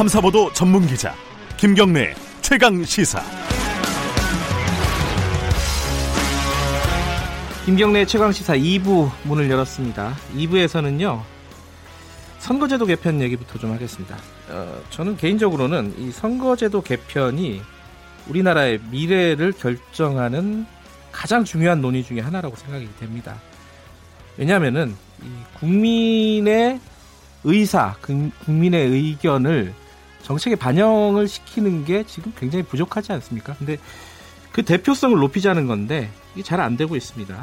탐사보도 전문 기자 김경래 최강 시사. 김경래 최강 시사 2부 문을 열었습니다. 2부에서는요. 선거제도 개편 얘기부터 좀 하겠습니다. 어, 저는 개인적으로는 이 선거제도 개편이 우리나라의 미래를 결정하는 가장 중요한 논의 중의 하나라고 생각이 됩니다. 왜냐하면은 국민의 의사, 국민의 의견을 정책에 반영을 시키는 게 지금 굉장히 부족하지 않습니까? 근데 그 대표성을 높이자는 건데 이게 잘 안 되고 있습니다.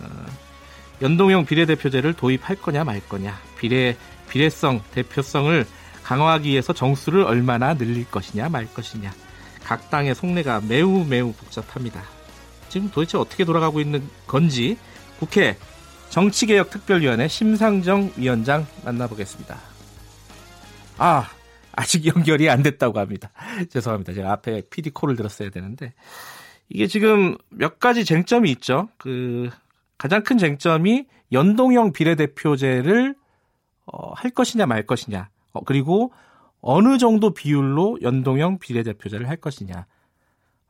어, 연동형 비례대표제를 도입할 거냐 말 거냐, 비례 비례성, 대표성을 강화하기 위해서 정수를 얼마나 늘릴 것이냐 말 것이냐, 각 당의 속내가 매우 매우 복잡합니다. 지금 도대체 어떻게 돌아가고 있는 건지 국회 정치개혁특별위원회 심상정 위원장 만나보겠습니다. 아, 아직 연결이 안 됐다고 합니다. 죄송합니다. 제가 앞에 PD 콜을 들었어야 되는데 이게 지금 몇 가지 쟁점이 있죠. 그 가장 큰 쟁점이 연동형 비례대표제를 어, 할 것이냐 말 것이냐. 어, 그리고 어느 정도 비율로 연동형 비례대표제를 할 것이냐.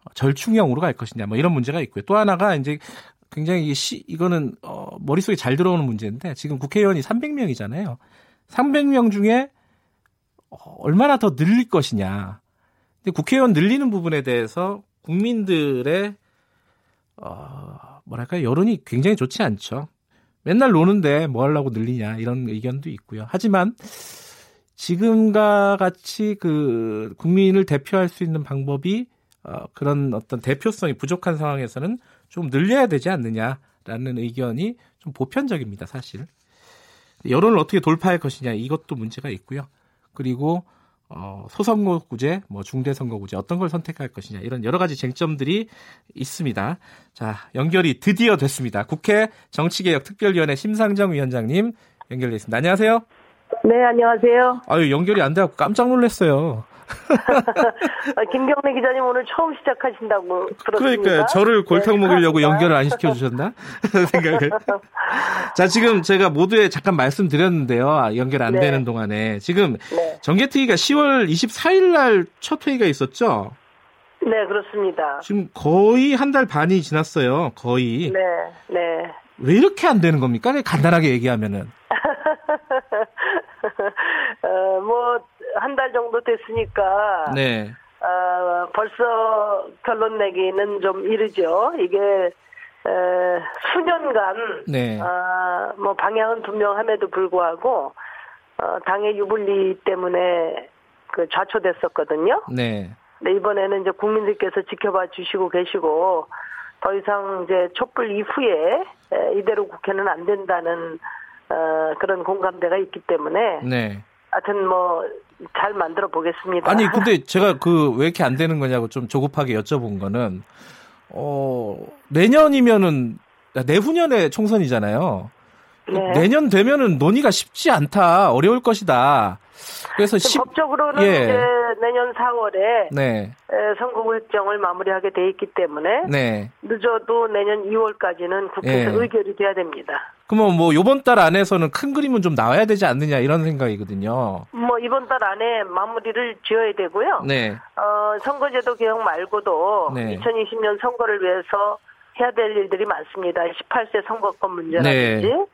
어, 절충형으로 갈 것이냐. 뭐 이런 문제가 있고요. 또 하나가 이제 굉장히 시, 이거는 어, 머릿속에 잘 들어오는 문제인데 지금 국회의원이 300명이잖아요. 300명 중에 어, 얼마나 더 늘릴 것이냐. 근데 국회의원 늘리는 부분에 대해서 국민들의 어, 뭐랄까 여론이 굉장히 좋지 않죠. 맨날 노는데 뭐 하려고 늘리냐 이런 의견도 있고요. 하지만 지금과 같이 그 국민을 대표할 수 있는 방법이 어, 그런 어떤 대표성이 부족한 상황에서는 좀 늘려야 되지 않느냐라는 의견이 좀 보편적입니다, 사실. 여론을 어떻게 돌파할 것이냐 이것도 문제가 있고요. 그리고 어, 소선거구제, 뭐 중대선거구제 어떤 걸 선택할 것이냐 이런 여러 가지 쟁점들이 있습니다. 자 연결이 드디어 됐습니다. 국회 정치개혁특별위원회 심상정 위원장님 연결돼 있습니다. 안녕하세요. 네, 안녕하세요. 아유 연결이 안 돼갖고 깜짝 놀랐어요. 아, 김경래 기자님 오늘 처음 시작하신다고 들었습니다. 그러니까 저를 골탕 네. 먹이려고 연결을 안 시켜주셨나 생각을. 자 지금 제가 모두에 잠깐 말씀드렸는데요. 아, 연결 안 네. 되는 동안에 지금 네. 정개특위가 10월 24일 날 첫 회의가 있었죠. 네 그렇습니다. 지금 거의 한 달 반이 지났어요. 거의. 네 네. 왜 이렇게 안 되는 겁니까? 간단하게 얘기하면은. 어, 뭐, 한 달 정도 됐으니까. 네. 어, 벌써 결론 내기는 좀 이르죠. 이게, 에, 수년간, 네. 어, 뭐, 방향은 분명함에도 불구하고, 어, 당의 유불리 때문에 그 좌초됐었거든요. 네. 네, 이번에는 이제 국민들께서 지켜봐 주시고 계시고, 더 이상 이제 촛불 이후에 이대로 국회는 안 된다는 어, 그런 공감대가 있기 때문에 네. 하여튼 뭐 잘 만들어 보겠습니다. 아니 근데 제가 그 왜 이렇게 안 되는 거냐고 좀 조급하게 여쭤본 거는 어 내년이면은 내후년에 총선이잖아요. 네. 내년 되면은 논의가 쉽지 않다, 어려울 것이다. 그래서 시... 법적으로는 예. 이제 내년 4월에 네. 선거구 획정을 마무리하게 돼 있기 때문에 네. 늦어도 내년 2월까지는 국회에서 예. 의결이 돼야 됩니다. 그러면 뭐 이번 달 안에서는 큰 그림은 좀 나와야 되지 않느냐 이런 생각이거든요. 뭐 이번 달 안에 마무리를 지어야 되고요. 네. 어, 선거제도 개혁 말고도 네. 2020년 선거를 위해서 해야 될 일들이 많습니다. 18세 선거권 문제라든지 네.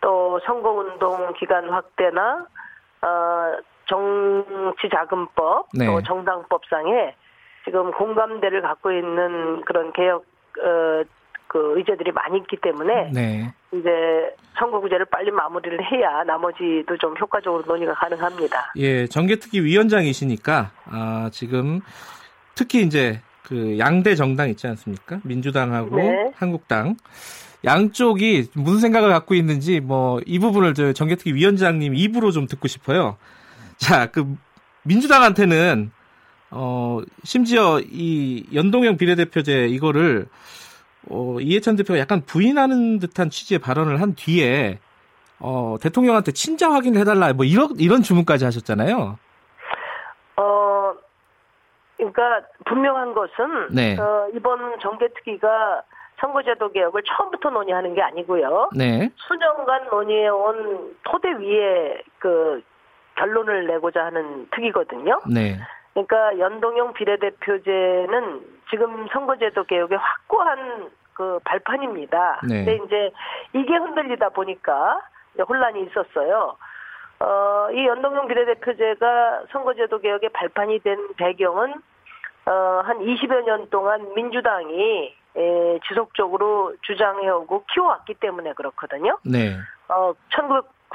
또 선거운동 기간 확대나 어, 정치자금법 네. 또 정당법상에 지금 공감대를 갖고 있는 그런 개혁 어, 그 의제들이 많이 있기 때문에 네. 이제 선거구제를 빨리 마무리를 해야 나머지도 좀 효과적으로 논의가 가능합니다. 예, 정개특위 위원장이시니까 아, 지금 특히 이제 그 양대 정당 있지 않습니까? 민주당하고 네. 한국당 양쪽이 무슨 생각을 갖고 있는지 뭐 이 부분을 저 정개특위 위원장님 입으로 좀 듣고 싶어요. 자, 그 민주당한테는 어 심지어 이 연동형 비례대표제 이거를 어 이해찬 대표가 약간 부인하는 듯한 취지의 발언을 한 뒤에 어 대통령한테 친자 확인을 해달라 뭐 이런 이런 주문까지 하셨잖아요. 어 그러니까 분명한 것은 네. 어, 이번 정개특위가 선거제도 개혁을 처음부터 논의하는 게 아니고요. 네. 수년간 논의해온 토대 위에 그 결론을 내고자 하는 특이거든요. 네. 그러니까 연동형 비례대표제는 지금 선거제도 개혁의 확고한 그 발판입니다. 네. 근데 이제 이게 흔들리다 보니까 혼란이 있었어요. 어, 이 연동형 비례대표제가 선거제도 개혁의 발판이 된 배경은 어, 한 20여 년 동안 민주당이 에, 지속적으로 주장해오고 키워왔기 때문에 그렇거든요. 네. 어,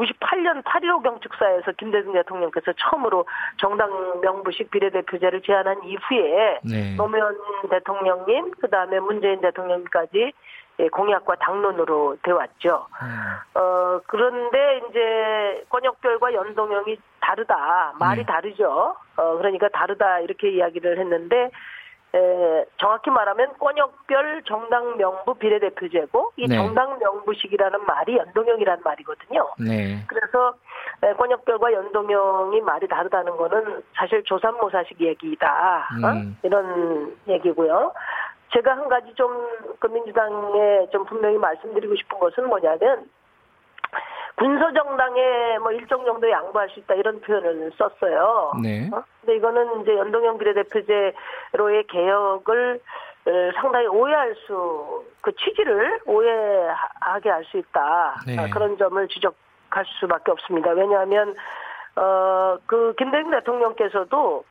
1998년 8.15 경축사에서 김대중 대통령께서 처음으로 정당 명부식 비례대표제를 제안한 이후에 네. 노무현 대통령님, 그 다음에 문재인 대통령까지 예, 공약과 당론으로 되왔죠. 음. 어, 그런데 이제 권역별과 연동형이 다르다. 말이 네. 다르죠. 어, 그러니까 다르다. 이렇게 이야기를 했는데, 에, 정확히 말하면 권역별 정당 명부 비례대표제고 이 네. 정당 명부식이라는 말이 연동형이라는 말이거든요. 네. 그래서 에, 권역별과 연동형이 말이 다르다는 거는 사실 조삼모사식 얘기다 어? 음. 어? 이런 얘기고요. 제가 한 가지 좀 그 민주당에 좀 분명히 말씀드리고 싶은 것은 뭐냐면 군소정당에 뭐 일정 정도 양보할 수 있다 이런 표현을 썼어요. 네. 어? 근데 이거는 이제 연동형 비례대표제로의 개혁을 어, 상당히 오해할 수, 그 취지를 오해하게 할 수 있다. 네. 아, 그런 점을 지적할 수밖에 없습니다. 왜냐하면, 어, 그 김대중 대통령께서도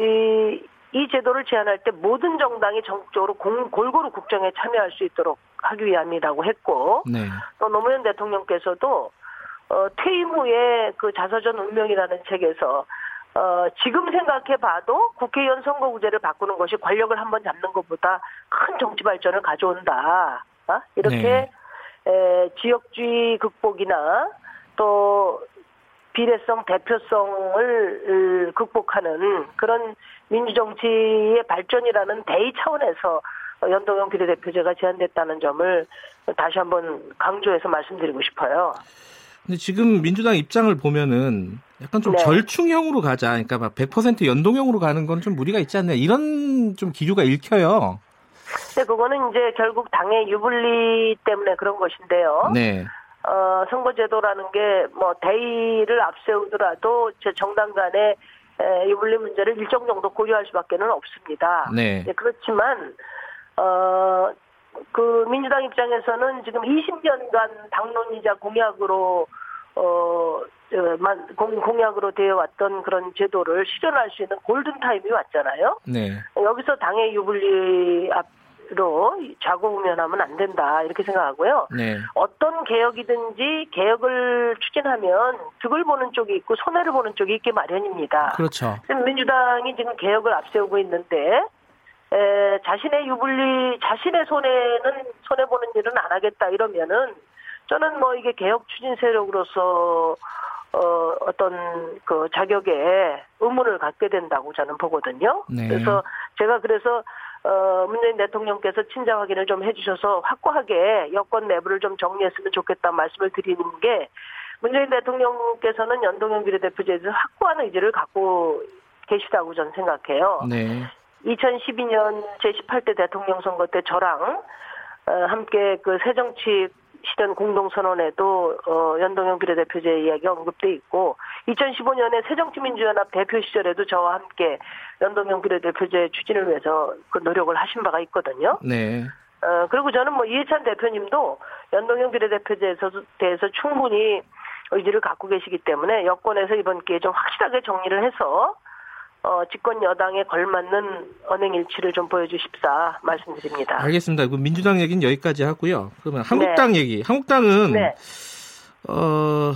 이, 이 제도를 제안할 때 모든 정당이 전국적으로 공, 골고루 국정에 참여할 수 있도록 하기 위함이라고 했고, 네. 또 노무현 대통령께서도 어, 퇴임 후에 그 자서전 운명이라는 책에서 어, 지금 생각해 봐도 국회의원 선거구제를 바꾸는 것이 권력을 한번 잡는 것보다 큰 정치 발전을 가져온다. 어? 이렇게 네. 에, 지역주의 극복이나 또 비례성, 대표성을 극복하는 그런 민주정치의 발전이라는 대의 차원에서 연동형 비례대표제가 제안됐다는 점을 다시 한번 강조해서 말씀드리고 싶어요. 근데 지금 민주당 입장을 보면은 약간 좀 네. 절충형으로 가자. 그러니까 막 100% 연동형으로 가는 건 좀 무리가 있지 않나. 이런 좀 기류가 읽혀요. 네, 그거는 이제 결국 당의 유불리 때문에 그런 것인데요. 네. 어, 선거제도라는 게 뭐 대의를 앞세우더라도 제 정당 간의 유불리 문제를 일정 정도 고려할 수밖에는 없습니다. 네. 네 그렇지만 어, 그 민주당 입장에서는 지금 20년간 당론이자 공약으로 어, 공, 공약으로 되어 왔던 그런 제도를 실현할 수 있는 골든 타임이 왔잖아요. 네. 여기서 당의 유불리 앞으로 좌고우면하면 안 된다 이렇게 생각하고요. 네. 어떤 개혁이든지 개혁을 추진하면 득을 보는 쪽이 있고 손해를 보는 쪽이 있기 마련입니다. 그렇죠. 민주당이 지금 개혁을 앞세우고 있는데 에, 자신의 유불리, 자신의 손해는, 손해 보는 일은 안 하겠다 이러면은, 저는 뭐 이게 개혁 추진 세력으로서, 어, 어떤 그 자격에 의문을 갖게 된다고 저는 보거든요. 네. 그래서 제가 그래서, 어, 문재인 대통령께서 친자 확인을 좀 해주셔서 확고하게 여권 내부를 좀 정리했으면 좋겠다 말씀을 드리는 게, 문재인 대통령께서는 연동형 비례대표제에서 확고한 의지를 갖고 계시다고 저는 생각해요. 네. 2012년 제18대 대통령 선거 때 저랑 어, 함께 그 새정치 실현 공동선언에도 어, 연동형 비례대표제 이야기가 언급돼 있고 2015년에 새정치민주연합 대표 시절에도 저와 함께 연동형 비례대표제 추진을 위해서 그 노력을 하신 바가 있거든요. 네. 어, 그리고 저는 뭐 이해찬 대표님도 연동형 비례대표제에 대해서 충분히 의지를 갖고 계시기 때문에 여권에서 이번 기회에 좀 확실하게 정리를 해서 어, 집권 여당에 걸맞는 언행 일치를 좀 보여주십사 말씀드립니다. 알겠습니다. 그 민주당 얘기는 여기까지 하고요. 그러면 한국당 네. 얘기. 한국당은 네. 어,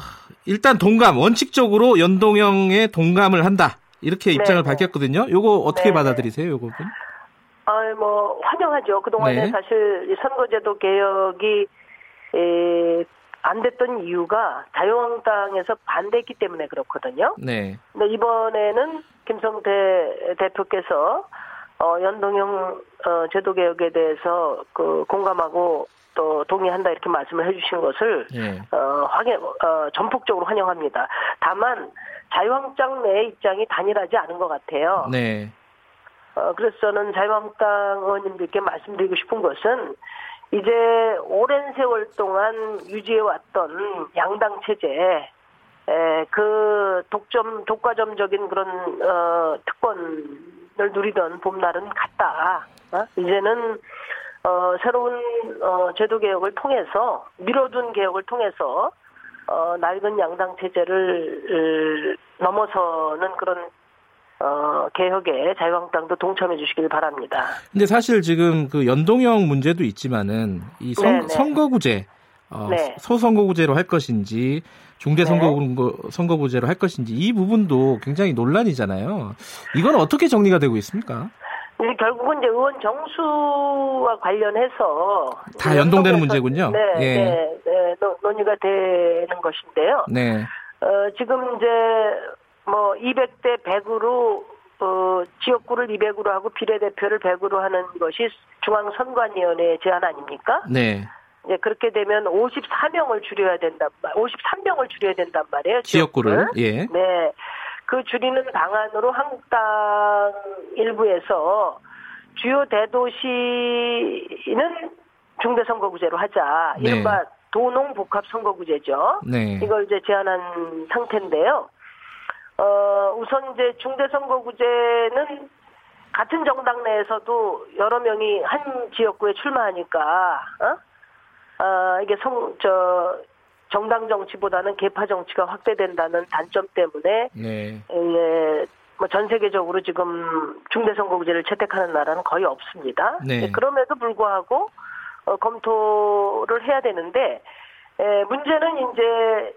일단 동감 원칙적으로 연동형에 동감을 한다 이렇게 입장을 네. 밝혔거든요. 요거 어떻게 네. 받아들이세요, 요거 분? 아, 뭐 환영하죠. 그 동안에 네. 사실 선거제도 개혁이 에, 안 됐던 이유가 자유한국당에서 반대했기 때문에 그렇거든요. 네. 근데 이번에는 김성태 대표께서 어, 연동형 어, 제도 개혁에 대해서 그 공감하고 또 동의한다 이렇게 말씀을 해주신 것을 네. 어, 확인 어, 전폭적으로 환영합니다. 다만 자유한국당 내 입장이 단일하지 않은 것 같아요. 네. 어, 그래서 저는 자유한국당 의원님들께 말씀드리고 싶은 것은 이제 오랜 세월 동안 유지해왔던 양당 체제, 에, 그 독점 독과점적인 그런 어, 특권을 누리던 봄날은 갔다. 어? 이제는 어, 새로운 어, 제도 개혁을 통해서 미뤄둔 개혁을 통해서 어, 낡은 양당 체제를 으, 넘어서는 그런 어, 개혁에 자유한국당도 동참해 주시길 바랍니다. 근데 사실 지금 그 연동형 문제도 있지만은 이 선, 네, 네. 선거구제, 어, 네. 소선거구제로 할 것인지 중대 선거 네. 할 것인지 이 부분도 굉장히 논란이잖아요. 이건 어떻게 정리가 되고 있습니까? 결국은 이제 의원 정수와 관련해서 다 연동되는 문제군요. 네, 예. 네, 네, 논의가 되는 것인데요. 네. 어, 지금 이제 뭐 200대 100으로 어, 지역구를 200으로 하고 비례대표를 100으로 하는 것이 중앙선관위원회 제안 아닙니까? 네. 이제 그렇게 되면 54명을 줄여야 된단 말, 53명을 줄여야 된단 말이에요. 지역구를. 지역구를. 예. 네. 그 줄이는 방안으로 한국당 일부에서 주요 대도시는 중대선거구제로 하자. 네. 이른바 도농복합선거구제죠. 네. 이걸 이제 제안한 상태인데요. 어, 우선 이제 중대선거구제는 같은 정당 내에서도 여러 명이 한 지역구에 출마하니까, 어? 어 이게 성, 저, 정당 정치보다는 개파 정치가 확대된다는 단점 때문에, 네. 예, 뭐전 세계적으로 지금 중대 선거구제를 채택하는 나라는 거의 없습니다. 네. 그럼에도 불구하고, 어, 검토를 해야 되는데, 에, 문제는 이제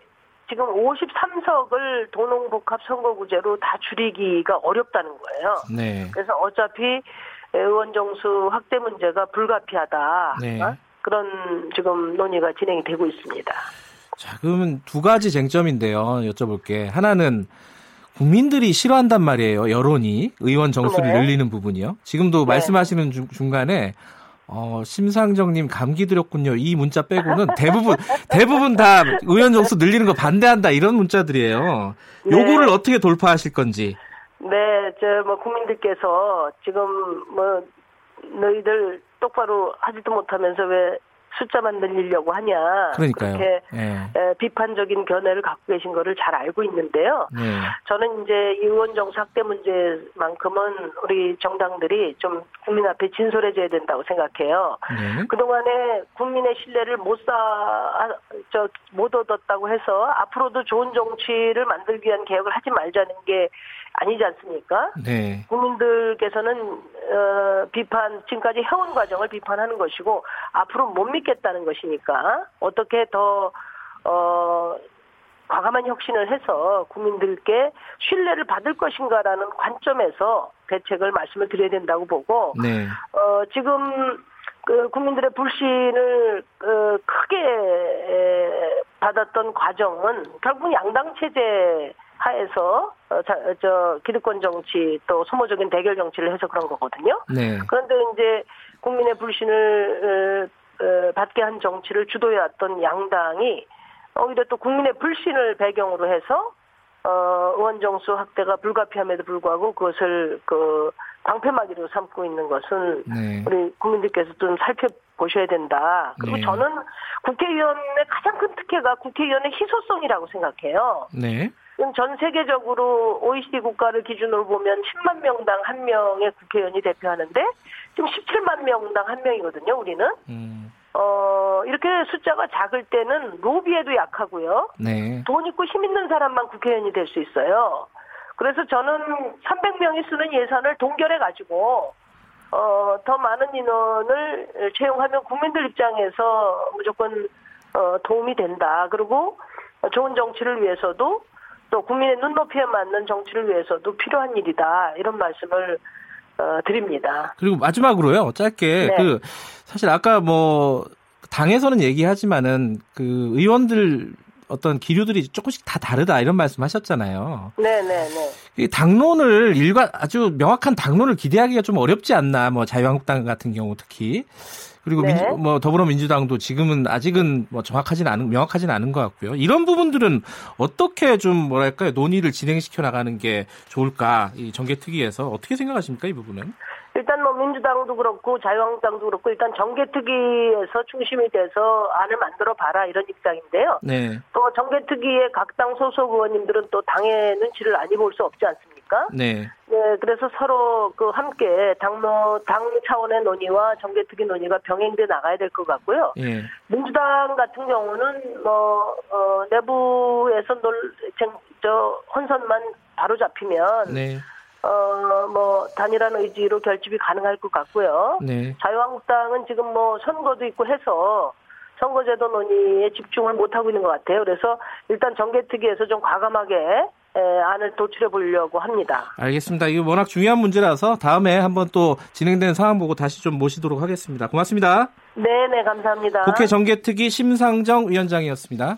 지금 53석을 도농복합 선거구제로 다 줄이기가 어렵다는 거예요. 네. 그래서 어차피 의원 정수 확대 문제가 불가피하다. 네. 어? 그런 지금 논의가 진행이 되고 있습니다. 자, 그러면 두 가지 쟁점인데요. 여쭤볼게. 하나는 국민들이 싫어한단 말이에요. 여론이 의원 정수를 네. 늘리는 부분이요. 지금도 네. 말씀하시는 중, 중간에 어, 심상정님 감기 들었군요. 이 문자 빼고는 대부분 대부분 다 의원 정수 늘리는 거 반대한다 이런 문자들이에요. 네. 요거를 어떻게 돌파하실 건지. 네, 저 뭐 국민들께서 지금 뭐 너희들 똑바로 하지도 못하면서 왜 숫자만 늘리려고 하냐. 그러니까요. 그렇게 네. 비판적인 견해를 갖고 계신 거를 잘 알고 있는데요. 네. 저는 이제 의원 정수 학대 문제만큼은 우리 정당들이 좀 국민 앞에 진솔해져야 된다고 생각해요. 네. 그동안에 국민의 신뢰를 못 쌓, 저, 못 얻었다고 해서 앞으로도 좋은 정치를 만들기 위한 개혁을 하지 말자는 게 아니지 않습니까? 네. 국민들께서는 어, 비판 지금까지 해온 과정을 비판하는 것이고 앞으로 못 믿겠다는 것이니까 어떻게 더 어, 과감한 혁신을 해서 국민들께 신뢰를 받을 것인가라는 관점에서 대책을 말씀을 드려야 된다고 보고 네. 어, 지금 그 국민들의 불신을 어, 크게 받았던 과정은 결국 양당 체제 하에서 어, 자, 저 기득권 정치 또 소모적인 대결 정치를 해서 그런 거거든요. 네. 그런데 이제 국민의 불신을 어, 어, 받게 한 정치를 주도해왔던 양당이 오히려 또 국민의 불신을 배경으로 해서 어, 의원 정수 확대가 불가피함에도 불구하고 그것을 그 방패막이로 삼고 있는 것은 네. 우리 국민들께서 좀 살펴보셔야 된다. 그리고 네. 저는 국회의원의 가장 큰 특혜가 국회의원의 희소성이라고 생각해요. 네. 지금 전 세계적으로 OECD 국가를 기준으로 보면 10만 명당 한 명의 국회의원이 대표하는데 지금 17만 명당 한 명이거든요. 우리는. 음. 어, 이렇게 숫자가 작을 때는 로비에도 약하고요. 네. 돈 있고 힘 있는 사람만 국회의원이 될 수 있어요. 그래서 저는 300명이 쓰는 예산을 동결해 가지고 어, 더 많은 인원을 채용하면 국민들 입장에서 무조건 어, 도움이 된다. 그리고 좋은 정치를 위해서도 또 국민의 눈높이에 맞는 정치를 위해서도 필요한 일이다 이런 말씀을 어, 드립니다. 그리고 마지막으로요 짧게 네. 그 사실 아까 뭐 당에서는 얘기하지만은 그 의원들 어떤 기류들이 조금씩 다 다르다 이런 말씀하셨잖아요. 네네네. 이 당론을 일관 아주 명확한 당론을 기대하기가 좀 어렵지 않나 뭐 자유한국당 같은 경우 특히 그리고 네. 민주, 뭐 더불어민주당도 지금은 아직은 뭐 정확하진 않은 명확하진 않은 것 같고요. 이런 부분들은 어떻게 좀 뭐랄까요 논의를 진행시켜 나가는 게 좋을까 이 정개특위에서 어떻게 생각하십니까 이 부분은? 일단 뭐 민주당도 그렇고 자유한국당도 그렇고 일단 정개특위에서 중심이 돼서 안을 만들어 봐라 이런 입장인데요. 네. 또 정개특위의 각 당 소속 의원님들은 또 당의 눈치를 아니 볼수 없지 않습니까? 네. 네, 그래서 서로 그 함께 당로 당 차원의 논의와 정개특위 논의가 병행돼 나가야 될 것 같고요. 예. 민주당 같은 경우는 뭐 어, 내부에서 놀저 혼선만 바로 잡히면 네. 어, 뭐, 단일한 의지로 결집이 가능할 것 같고요. 네. 자유한국당은 지금 뭐, 선거도 있고 해서, 선거제도 논의에 집중을 못하고 있는 것 같아요. 그래서 일단 정개특위에서 좀 과감하게 에, 안을 도출해 보려고 합니다. 알겠습니다. 이거 워낙 중요한 문제라서 다음에 한번 또 진행된 상황 보고 다시 좀 모시도록 하겠습니다. 고맙습니다. 네, 네, 감사합니다. 국회 정개특위 심상정 위원장이었습니다.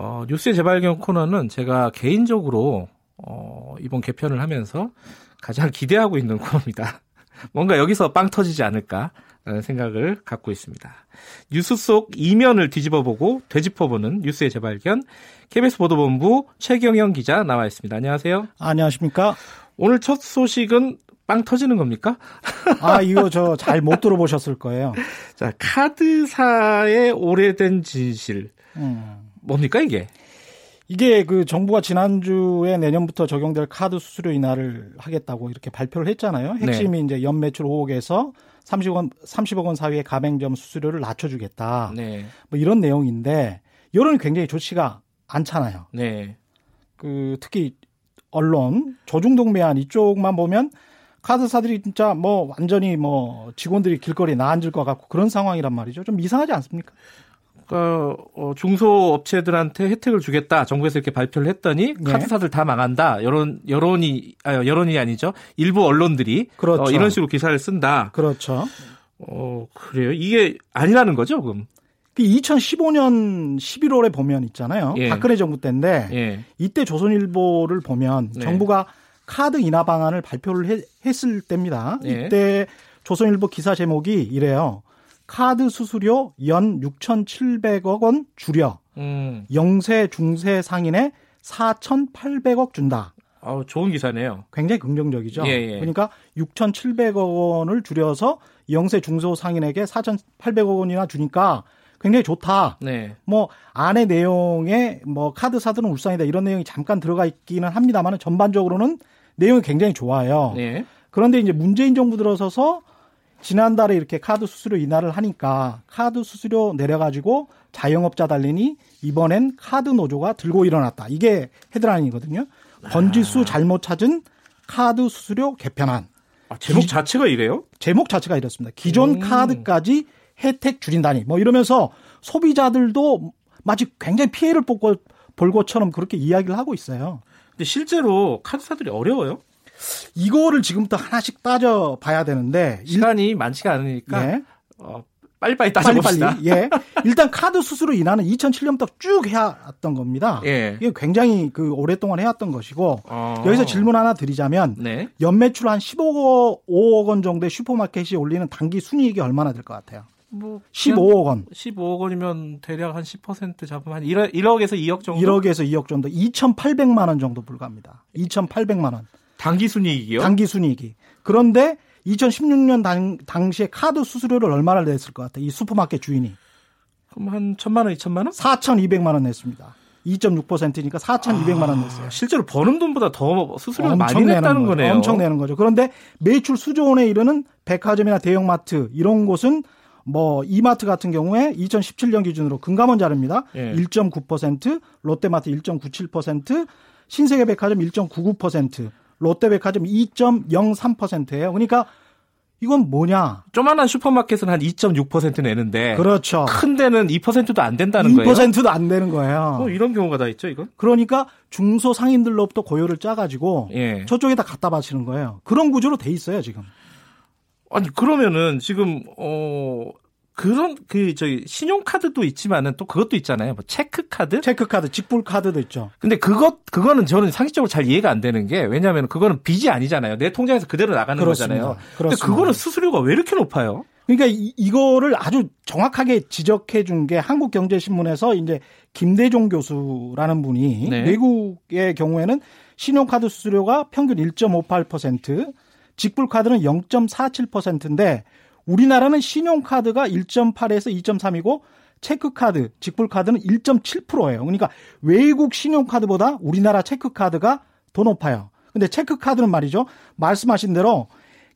어, 뉴스의 재발견 코너는 제가 개인적으로 어, 이번 개편을 하면서 가장 기대하고 있는 코너입니다. 뭔가 여기서 빵 터지지 않을까라는 생각을 갖고 있습니다. 뉴스 속 이면을 뒤집어보고 되짚어보는 뉴스의 재발견 KBS 보도본부 최경영 기자 나와 있습니다. 안녕하세요. 안녕하십니까? 오늘 첫 소식은 빵 터지는 겁니까? 아, 이거 저 잘 못 들어보셨을 거예요. 자, 카드사의 오래된 진실. 음. 뭡니까 이게? 이게 그 정부가 지난주에 내년부터 적용될 카드 수수료 인하를 하겠다고 이렇게 발표를 했잖아요. 핵심이 네. 이제 연매출 5억에서 30원 30억 원 사이의 가맹점 수수료를 낮춰주겠다. 네. 뭐 이런 내용인데 여론이 굉장히 좋지가 않잖아요. 네. 그 특히 언론 조중동매한 이쪽만 보면 카드사들이 진짜 뭐 완전히 뭐 직원들이 길거리에 나앉을 것 같고 그런 상황이란 말이죠. 좀 이상하지 않습니까? 그 어, 중소업체들한테 혜택을 주겠다 정부에서 이렇게 발표를 했더니 네. 카드사들 다 망한다 여론 여론이 아 여론이 아니죠 일부 언론들이 그렇죠. 어, 이런 식으로 기사를 쓴다. 그렇죠. 어 그래요 이게 아니라는 거죠 그럼. 2015년 그 11월에 보면 있잖아요. 예. 박근혜 정부 때인데 예. 이때 조선일보를 보면 네. 정부가 카드 인하 방안을 발표를 해, 했을 때입니다. 예. 이때 조선일보 기사 제목이 이래요. 카드 수수료 연 6,700억 원 줄여 음. 영세 중세 상인에 4,800억 준다. 어, 좋은 기사네요. 굉장히 긍정적이죠. 예, 예. 그러니까 6,700억 원을 줄여서 영세 중소 상인에게 4,800억 원이나 주니까 굉장히 좋다. 네. 뭐 안의 내용에 뭐 카드 사들은 울산이다 이런 내용이 잠깐 들어가 있기는 합니다만 전반적으로는 내용이 굉장히 좋아요. 네. 그런데 이제 문재인 정부 들어서서 지난달에 이렇게 카드 수수료 인하를 하니까 카드 수수료 내려가지고 자영업자 달리니 이번엔 카드 노조가 들고 일어났다. 이게 헤드라인이거든요. 번지수 잘못 찾은 카드 수수료 개편안. 아, 제목 기, 자체가 이래요? 제목 자체가 이렇습니다. 기존 음. 카드까지 혜택 줄인다니. 뭐 이러면서 소비자들도 마치 굉장히 피해를 볼 것처럼 그렇게 이야기를 하고 있어요. 근데 실제로 카드사들이 어려워요? 이거를 지금부터 하나씩 따져 봐야 되는데 시간이 일... 많지가 않으니까 예. 어, 빨리빨리 따져봅시다. 빨리빨리. 예. 일단 카드 수수료 인하는 2007년부터 쭉 해왔던 겁니다. 예. 이게 굉장히 그 오랫동안 해왔던 것이고 어. 여기서 질문 하나 드리자면 네. 연매출 한 15억 5억 원 정도의 슈퍼마켓이 올리는 단기 순이익이 얼마나 될 것 같아요? 뭐 15억 원. 15억 원이면 대략 한 10% 잡으면 한 1억, 1억에서 2억 정도? 1억에서 2억 정도. 2,800만 원 정도 불과합니다. 2,800만 원. 단기 순이익이요? 단기 순이익이. 그런데 2016년 당, 당시에 카드 수수료를 얼마나 냈을 것 같아요? 이 슈퍼마켓 주인이. 그럼 한 천만 원, 이천만 원? 4,200만 원 냈습니다. 2.6%니까 4,200만 원 냈어요. 아, 실제로 버는 돈보다 더 수수료를 많이 냈다는 거네요. 엄청 내는 거죠. 그런데 매출 수조 원에 이르는 백화점이나 대형마트 이런 곳은 뭐 이마트 같은 경우에 2017년 기준으로 금감원 자료입니다. 예. 1.9%, 롯데마트 1.97%, 신세계백화점 1.99%, 롯데백화점 2.03%예요. 그러니까 이건 뭐냐? 조만한 슈퍼마켓은 한 2.6% 내는데 그렇죠. 큰 데는 2%도 안 된다는 2%도 거예요. 2%도 안 되는 거예요. 어, 이런 경우가 다 있죠, 이거? 그러니까 중소 상인들로부터 고효를 짜 가지고 예. 저쪽에다 갖다 바치는 거예요. 그런 구조로 돼 있어요, 지금. 아니 그러면은 지금 어 그런 그 저희 신용카드도 있지만은 또 그것도 있잖아요. 뭐 체크카드? 체크카드, 직불카드도 있죠. 근데 그것 그거는 저는 상식적으로 잘 이해가 안 되는 게 왜냐하면 그거는 빚이 아니잖아요. 내 통장에서 그대로 나가는 그렇습니다. 거잖아요. 그렇습니다. 근데 그거는 수수료가 왜 이렇게 높아요? 그러니까 이, 이거를 아주 정확하게 지적해 준 게 한국경제신문에서 이제 김대종 교수라는 분이 네. 외국의 경우에는 신용카드 수수료가 평균 1.58%, 직불카드는 0.47%인데 우리나라는 신용카드가 1.8에서 2.3이고 체크카드, 직불카드는 1.7%예요. 그러니까 외국 신용카드보다 우리나라 체크카드가 더 높아요. 근데 체크카드는 말이죠. 말씀하신 대로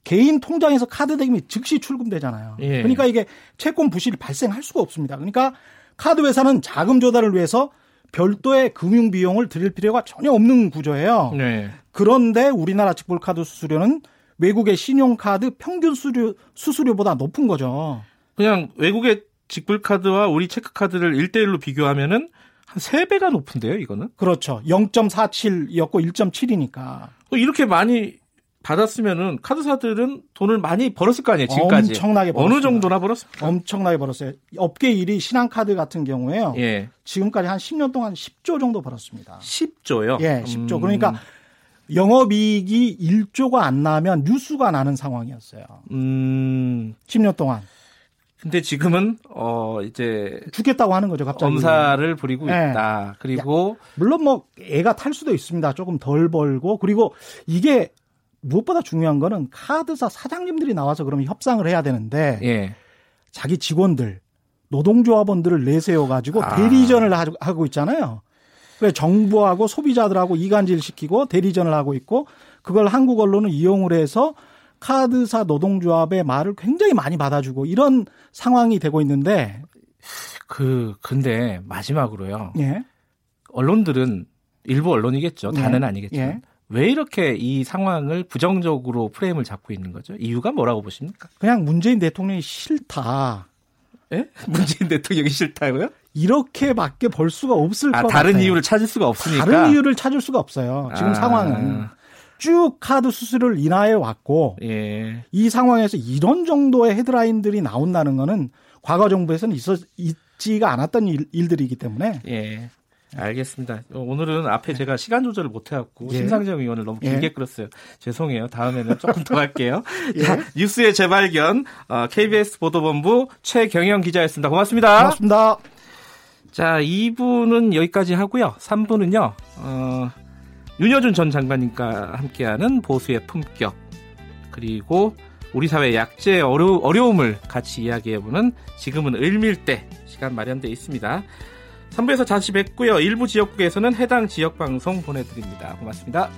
개인 통장에서 카드 대금이 즉시 출금되잖아요. 예. 그러니까 이게 채권 부실이 발생할 수가 없습니다. 그러니까 카드 회사는 자금 조달을 위해서 별도의 금융 비용을 들일 필요가 전혀 없는 구조예요. 네. 그런데 우리나라 직불카드 수수료는 외국의 신용카드 평균 수수료, 수수료보다 높은 거죠. 그냥 외국의 직불카드와 우리 체크카드를 1대1로 비교하면은 한 3배가 높은데요, 이거는? 그렇죠. 0.47이었고 1.7이니까. 이렇게 많이 받았으면은 카드사들은 돈을 많이 벌었을 거 아니에요, 지금까지. 엄청나게 벌었어요. 어느 정도나 벌었습니까? 엄청나게 벌었어요. 업계 1위 신한카드 같은 경우에요. 예. 지금까지 한 10년 동안 10조 정도 벌었습니다. 10조요? 예, 10조. 음. 그러니까 영업이익이 1조가 안 나면 뉴스가 나는 상황이었어요. 음. 10년 동안. 근데 지금은 어 이제 죽겠다고 하는 거죠, 갑자기. 엄사를 부리고 네. 있다. 그리고 야, 물론 뭐 애가 탈 수도 있습니다. 조금 덜 벌고 그리고 이게 무엇보다 중요한 거는 카드사 사장님들이 나와서 그러면 협상을 해야 되는데 예. 자기 직원들 노동조합원들을 내세워 가지고 아. 대리전을 하고 있잖아요. 그래 정부하고 소비자들하고 이간질 시키고 대리전을 하고 있고 그걸 한국 언론은 이용을 해서 카드사 노동조합의 말을 굉장히 많이 받아주고 이런 상황이 되고 있는데 그 근데 마지막으로요. 예. 언론들은 일부 언론이겠죠. 다는 예. 아니겠죠. 예. 왜 이렇게 이 상황을 부정적으로 프레임을 잡고 있는 거죠? 이유가 뭐라고 보십니까? 그냥 문재인 대통령이 싫다. 예? 문재인 대통령이 싫다고요? 이렇게밖에 볼 수가 없을 아, 것 다른 같아요. 이유를 찾을 수가 없으니까. 다른 이유를 찾을 수가 없어요. 지금 아. 상황은 쭉 카드 수수료를 인하해 왔고 예. 이 상황에서 이런 정도의 헤드라인들이 나온다는 거는 과거 정부에서는 있었 있지가 않았던 일, 일들이기 때문에 예. 알겠습니다. 오늘은 앞에 제가 시간 조절을 못해갖고 예. 심상정 의원을 너무 길게 예. 끌었어요. 죄송해요. 다음에는 조금 더 할게요. 예. 자, 뉴스의 재발견 어, KBS 보도본부 최경영 기자였습니다. 고맙습니다. 고맙습니다. 자, 2부는 여기까지 하고요. 3부는요. 어, 윤여준 전 장관님과 함께하는 보수의 품격 그리고 우리 사회 약재 어려, 어려움을 같이 이야기해보는 지금은 을밀대 시간 마련되어 있습니다. 3부에서 다시 뵙고요. 일부 지역국에서는 해당 지역 방송 보내드립니다. 고맙습니다.